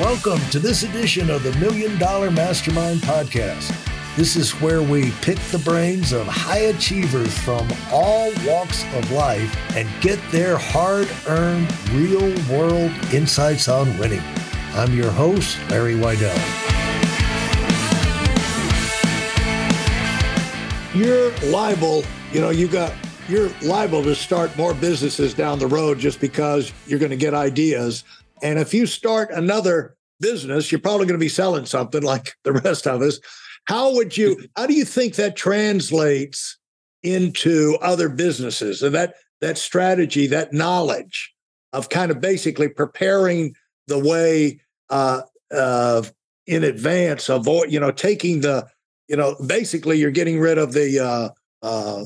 Welcome to this edition of the Million Dollar Mastermind Podcast. This is where we pick the brains of high achievers from all walks of life and get their hard earned, real world insights on winning. I'm your host, Larry Weidel. You're liable, you know, you got you're liable to start more businesses down the road just because you're going to get ideas. And if you start another business, you're probably going to be selling something like the rest of us. How would you, how do you think that translates into other businesses and that, that strategy, that knowledge of kind of basically preparing the way uh, uh, in advance of, you know, taking the, you know, basically you're getting rid of the, uh, uh,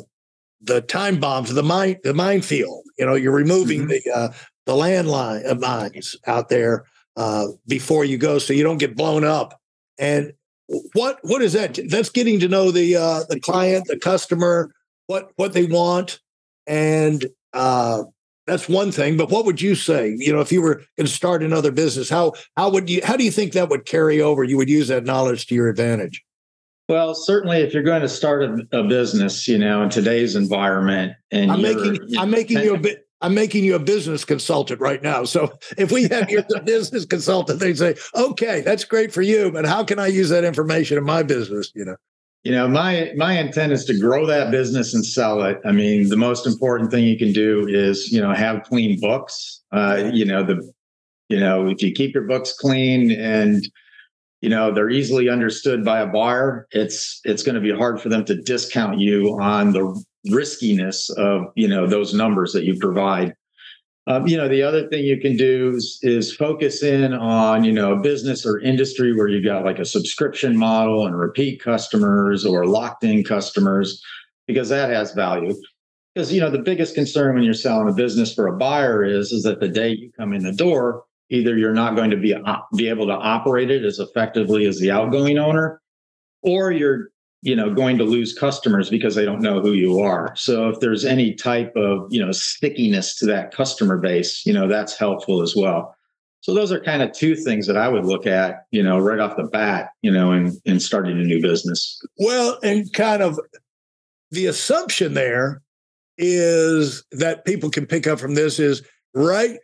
the time bombs, the mine, the minefield. You know, you're removing mm-hmm. the uh, the landline uh, mines out there uh, before you go, so you don't get blown up. And what what is that? That's getting to know the uh, the client, the customer, what what they want, and uh, that's one thing. But what would you say? You know, if you were going to start another business, how how would you how do you think that would carry over? You would use that knowledge to your advantage. Well, certainly, if you're going to start a, a business, you know, in today's environment, and I'm making I'm making you a bit. I'm making you a business consultant right now. So if we have you as a business consultant, they say, "Okay, that's great for you, but how can I use that information in my business?" You know. You know, my my intent is to grow that business and sell it. I mean, the most important thing you can do is, you know, have clean books. Uh, you know, the, you know, if you keep your books clean and you know they're easily understood by a buyer it's it's going to be hard for them to discount you on the riskiness of you know those numbers that you provide. Um, you know the other thing you can do is, is focus in on you know a business or industry where you've got like a subscription model and repeat customers or locked in customers because that has value. Because you know the biggest concern when you're selling a business for a buyer is is that the day you come in the door either you're not going to be be able to operate it as effectively as the outgoing owner or you're you know going to lose customers because they don't know who you are so if there's any type of you know stickiness to that customer base you know that's helpful as well so those are kind of two things that i would look at you know right off the bat you know in in starting a new business well and kind of the assumption there is that people can pick up from this is right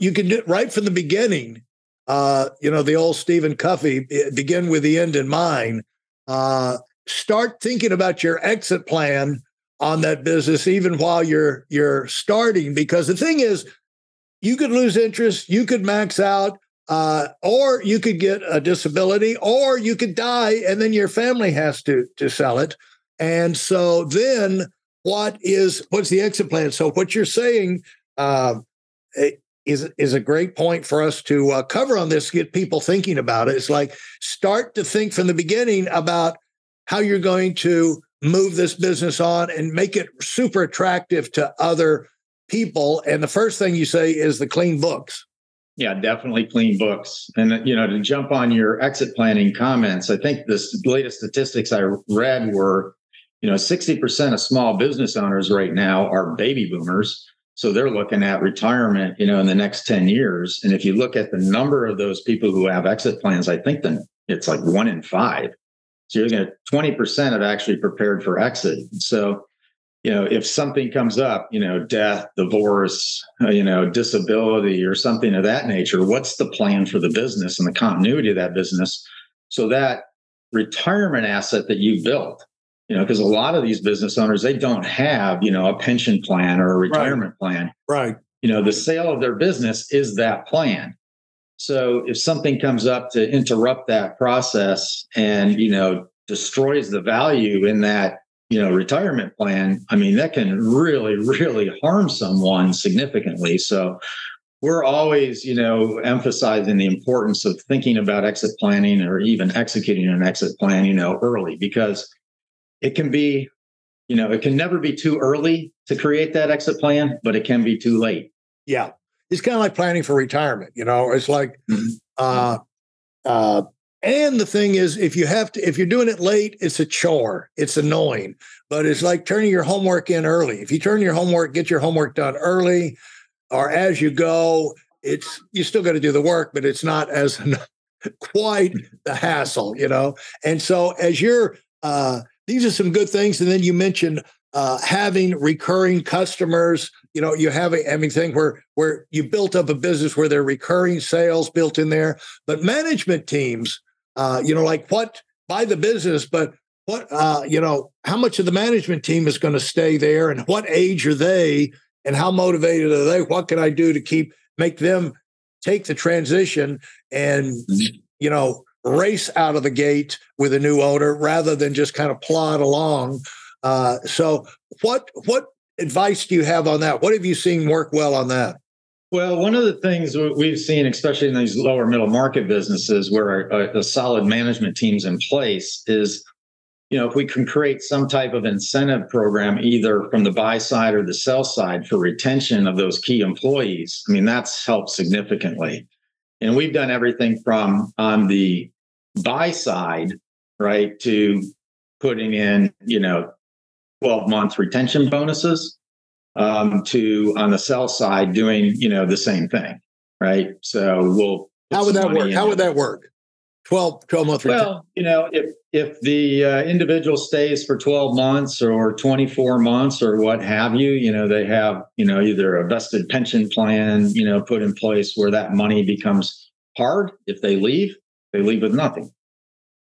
you can do it right from the beginning. Uh, you know, the old Stephen Covey, eh, begin with the end in mind. Uh, start thinking about your exit plan on that business even while you're you're starting because the thing is you could lose interest you could max out uh, or you could get a disability or you could die and then your family has to to sell it and so then what is what's the exit plan so what you're saying uh, is is a great point for us to uh, cover on this. Get people thinking about it. It's like start to think from the beginning about how you're going to move this business on and make it super attractive to other people. And the first thing you say is the clean books. Yeah, definitely clean books. And you know, to jump on your exit planning comments, I think the latest statistics I read were, you know, 60% of small business owners right now are baby boomers so they're looking at retirement, you know, in the next 10 years. And if you look at the number of those people who have exit plans, I think then it's like one in five. So you're looking at 20% have actually prepared for exit. So, you know, if something comes up, you know, death, divorce, uh, you know, disability or something of that nature, what's the plan for the business and the continuity of that business? So that retirement asset that you built you know because a lot of these business owners they don't have you know a pension plan or a retirement right. plan right you know the sale of their business is that plan so if something comes up to interrupt that process and you know destroys the value in that you know retirement plan i mean that can really really harm someone significantly so we're always you know emphasizing the importance of thinking about exit planning or even executing an exit plan you know early because it can be, you know, it can never be too early to create that exit plan, but it can be too late. Yeah. It's kind of like planning for retirement, you know, it's like, mm-hmm. uh, uh, and the thing is, if you have to, if you're doing it late, it's a chore. It's annoying, but it's like turning your homework in early. If you turn your homework, get your homework done early or as you go, it's you still got to do the work, but it's not as quite the hassle, you know. And so as you're uh, these are some good things. And then you mentioned uh, having recurring customers. You know, you have a I mean thing where where you built up a business where there are recurring sales built in there. But management teams, uh, you know, like what buy the business, but what uh, you know, how much of the management team is going to stay there, and what age are they, and how motivated are they? What can I do to keep make them take the transition and mm-hmm. you know race out of the gate with a new owner rather than just kind of plod along. Uh, so, what what advice do you have on that? What have you seen work well on that? Well, one of the things we've seen, especially in these lower middle market businesses where a, a solid management team's in place, is you know if we can create some type of incentive program either from the buy side or the sell side for retention of those key employees i mean that's helped significantly and we've done everything from on the buy side, right, to putting in, you know, 12 month retention bonuses um, to on the sell side doing, you know, the same thing, right? So we'll. How would that work? How would that work? 12, 12 month retention. Well, you know, if if the uh, individual stays for 12 months or 24 months or what have you, you know, they have, you know, either a vested pension plan, you know, put in place where that money becomes hard if they leave they leave with nothing.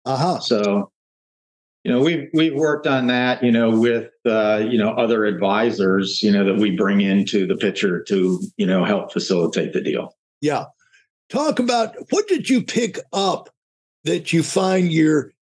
Uh huh. So, you know, we've we've worked on that, you know, with uh, you know other advisors, you know, that we bring into the picture to you know help facilitate the deal. Yeah. Talk about what did you pick up that you find you're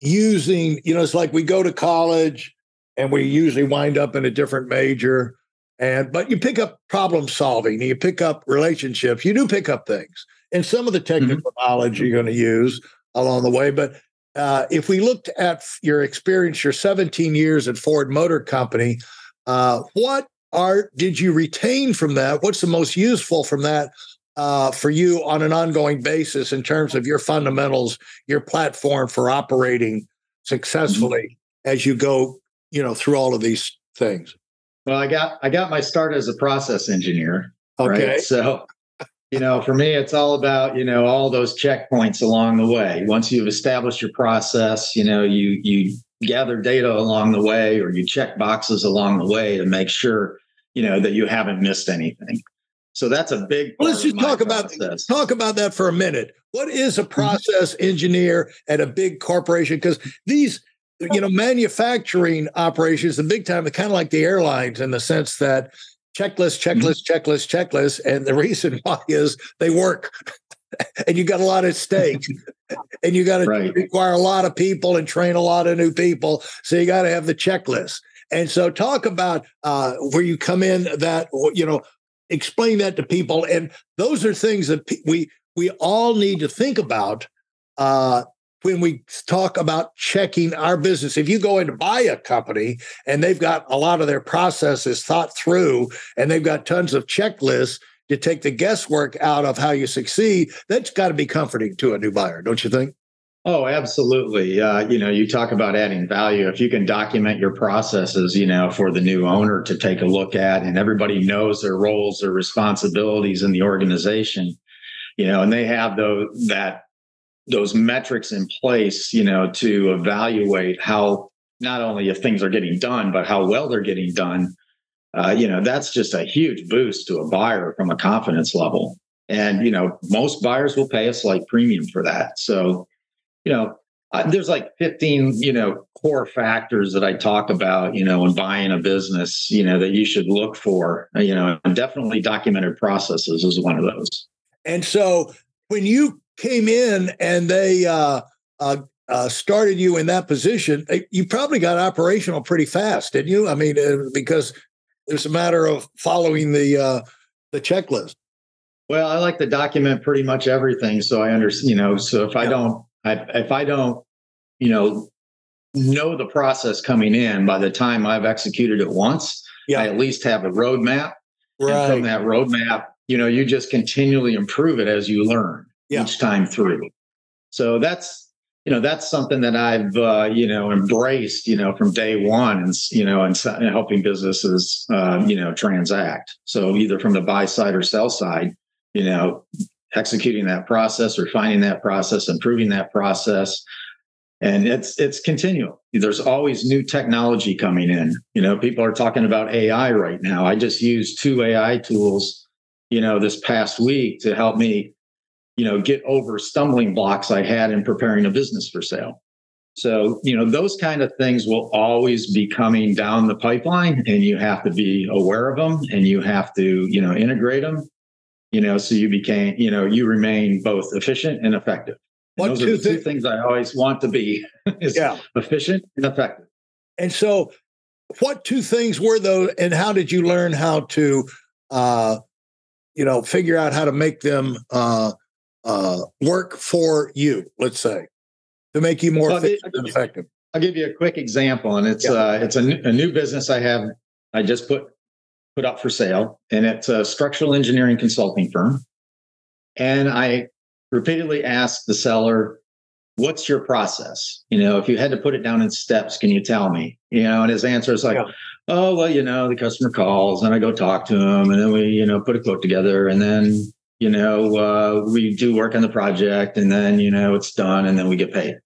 using? You know, it's like we go to college and we usually wind up in a different major and but you pick up problem solving you pick up relationships you do pick up things and some of the mm-hmm. technical mm-hmm. knowledge you're going to use along the way. But uh, if we looked at your experience, your 17 years at Ford Motor Company, uh, what are did you retain from that? What's the most useful from that uh, for you on an ongoing basis in terms of your fundamentals, your platform for operating successfully mm-hmm. as you go, you know, through all of these things? Well, I got I got my start as a process engineer. Okay. Right? So you know for me it's all about you know all those checkpoints along the way. Once you've established your process you know you you gather data along the way or you check boxes along the way to make sure you know that you haven't missed anything. So that's a big well, let's just talk about talk about that for a minute. What is a mm-hmm. process engineer at a big corporation? Because these you know manufacturing operations the big time are kind of like the airlines in the sense that checklist, checklist, checklist, checklist. And the reason why is they work. and you got a lot at stake. and you got to right. require a lot of people and train a lot of new people. So you got to have the checklist. And so talk about uh, where you come in that, you know, explain that to people. And those are things that we we all need to think about uh, when we talk about checking our business, if you go in to buy a company and they've got a lot of their processes thought through and they've got tons of checklists to take the guesswork out of how you succeed, that's got to be comforting to a new buyer, don't you think? Oh, absolutely. Uh, you know, you talk about adding value. If you can document your processes, you know, for the new owner to take a look at, and everybody knows their roles, their responsibilities in the organization, you know, and they have those that those metrics in place, you know, to evaluate how not only if things are getting done, but how well they're getting done. Uh, you know, that's just a huge boost to a buyer from a confidence level. And, you know, most buyers will pay a slight premium for that. So, you know, uh, there's like 15, you know, core factors that I talk about, you know, in buying a business, you know, that you should look for, you know, and definitely documented processes is one of those. And so when you came in and they uh, uh, uh, started you in that position, you probably got operational pretty fast, didn't you? I mean, uh, because it's a matter of following the uh, the checklist. Well, I like to document pretty much everything, so I understand. You know, so if I don't, I, if I don't, you know, know the process coming in, by the time I've executed it once, yeah. I at least have a roadmap. Right. And from that roadmap, you know, you just continually improve it as you learn yeah. each time through. So that's you know that's something that I've uh, you know embraced you know from day one and you know and, and helping businesses uh, you know transact. So either from the buy side or sell side, you know, executing that process, refining that process, improving that process. And it's it's continual. There's always new technology coming in. You know, people are talking about AI right now. I just used two AI tools, you know, this past week to help me, you know, get over stumbling blocks I had in preparing a business for sale. So, you know, those kind of things will always be coming down the pipeline and you have to be aware of them and you have to, you know, integrate them you know, so you became, you know, you remain both efficient and effective. And those two are the two things I always want to be is yeah. efficient and effective. And so what two things were those and how did you learn how to uh you know figure out how to make them uh uh work for you, let's say, to make you more well, efficient and effective? I'll give you a quick example, and it's yeah. uh, it's a, n- a new business I have. I just put put up for sale, and it's a structural engineering consulting firm. And I repeatedly asked the seller, What's your process? You know, if you had to put it down in steps, can you tell me? You know, and his answer is like, yeah. Oh, well, you know, the customer calls and I go talk to him, and then we, you know, put a quote together, and then, you know, uh, we do work on the project, and then, you know, it's done, and then we get paid.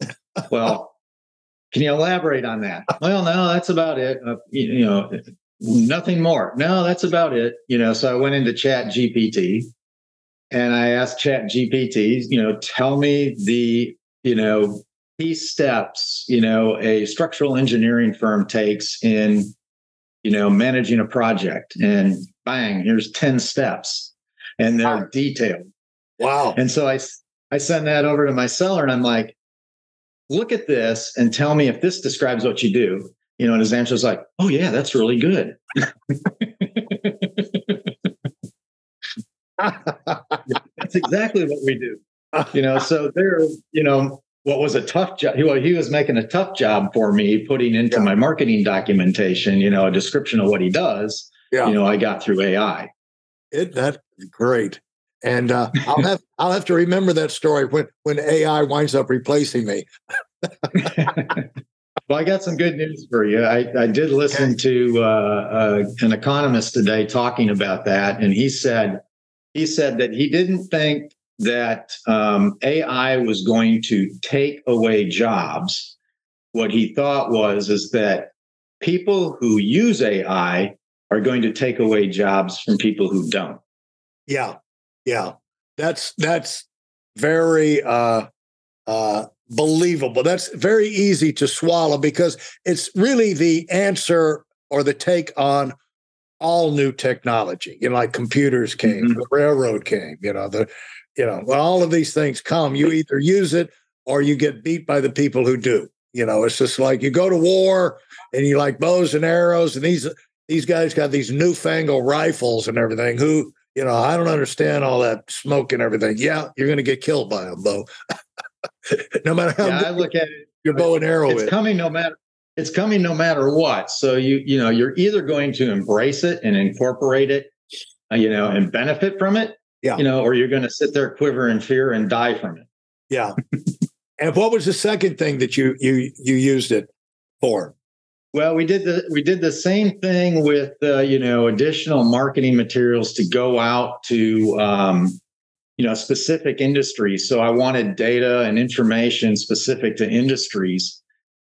well, can you elaborate on that? Well, no, that's about it. Uh, you, you, know, nothing more. No, that's about it. You know, so I went into Chat GPT and I asked Chat GPT, you know, tell me the, you know, key steps, you know, a structural engineering firm takes in, you know, managing a project. And bang, here's 10 steps. And they're wow. detailed. Wow. And so I I send that over to my seller and I'm like, look at this and tell me if this describes what you do you know, and his answer was like, "Oh yeah, that's really good." that's exactly what we do. You know, so there, you know, what was a tough job. Well, he was making a tough job for me putting into yeah. my marketing documentation, you know, a description of what he does. Yeah. You know, I got through AI. It that's great. And uh, I'll have I'll have to remember that story when when AI winds up replacing me. Well, I got some good news for you. I, I did listen to uh, uh, an economist today talking about that, and he said he said that he didn't think that um, AI was going to take away jobs. What he thought was is that people who use AI are going to take away jobs from people who don't. Yeah, yeah, that's that's very uh, uh, believable. That's very easy to swallow because it's really the answer or the take on all new technology. You know, like computers came, mm-hmm. the railroad came, you know, the you know, when all of these things come, you either use it or you get beat by the people who do. You know, it's just like you go to war and you like bows and arrows, and these these guys got these newfangled rifles and everything. Who, you know, I don't understand all that smoke and everything. Yeah, you're going to get killed by them, though. no matter how yeah, I look at it, your bow and arrow it's is. coming no matter it's coming no matter what. So you you know you're either going to embrace it and incorporate it, uh, you know, and benefit from it, yeah, you know, or you're going to sit there quiver in fear and die from it. Yeah. and what was the second thing that you you you used it for? Well, we did the we did the same thing with uh, you know additional marketing materials to go out to um, you know specific industries. So i wanted data and information specific to industries.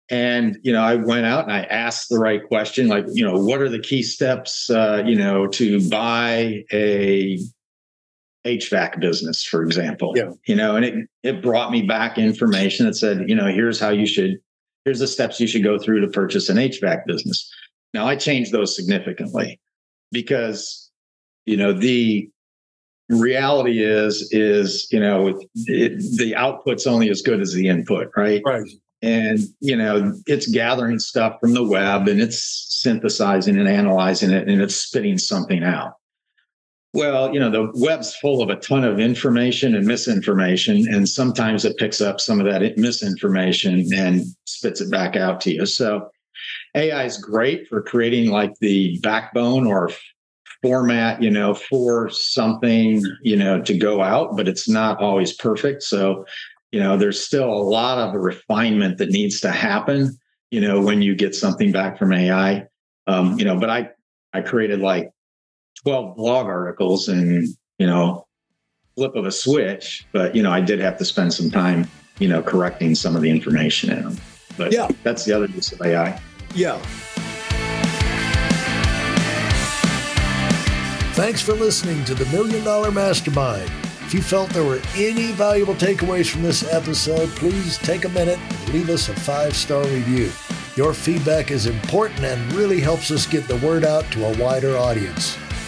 And you know i went out and i asked the right question like you know what are the key steps uh, you know to buy a hvac business for example? Yeah. you know and it it brought me back information that said you know here's how you should here's the steps you should go through to purchase an hvac business. Now i changed those significantly because you know the reality is is you know it, the output's only as good as the input right? Right. And you know it's gathering stuff from the web and it's synthesizing and analyzing it and it's spitting something out well you know the web's full of a ton of information and misinformation and sometimes it picks up some of that misinformation and spits it back out to you so ai is great for creating like the backbone or format, you know, for something, you know, to go out, but it's not always perfect. So, you know, there's still a lot of refinement that needs to happen, you know, when you get something back from AI. Um, you know, but I I created like 12 blog articles and you know, flip of a switch. But, you know, I did have to spend some time, you know, correcting some of the information in them. But yeah, that's the other use of AI. Yeah. Thanks for listening to the Million Dollar Mastermind. If you felt there were any valuable takeaways from this episode, please take a minute and leave us a five star review. Your feedback is important and really helps us get the word out to a wider audience.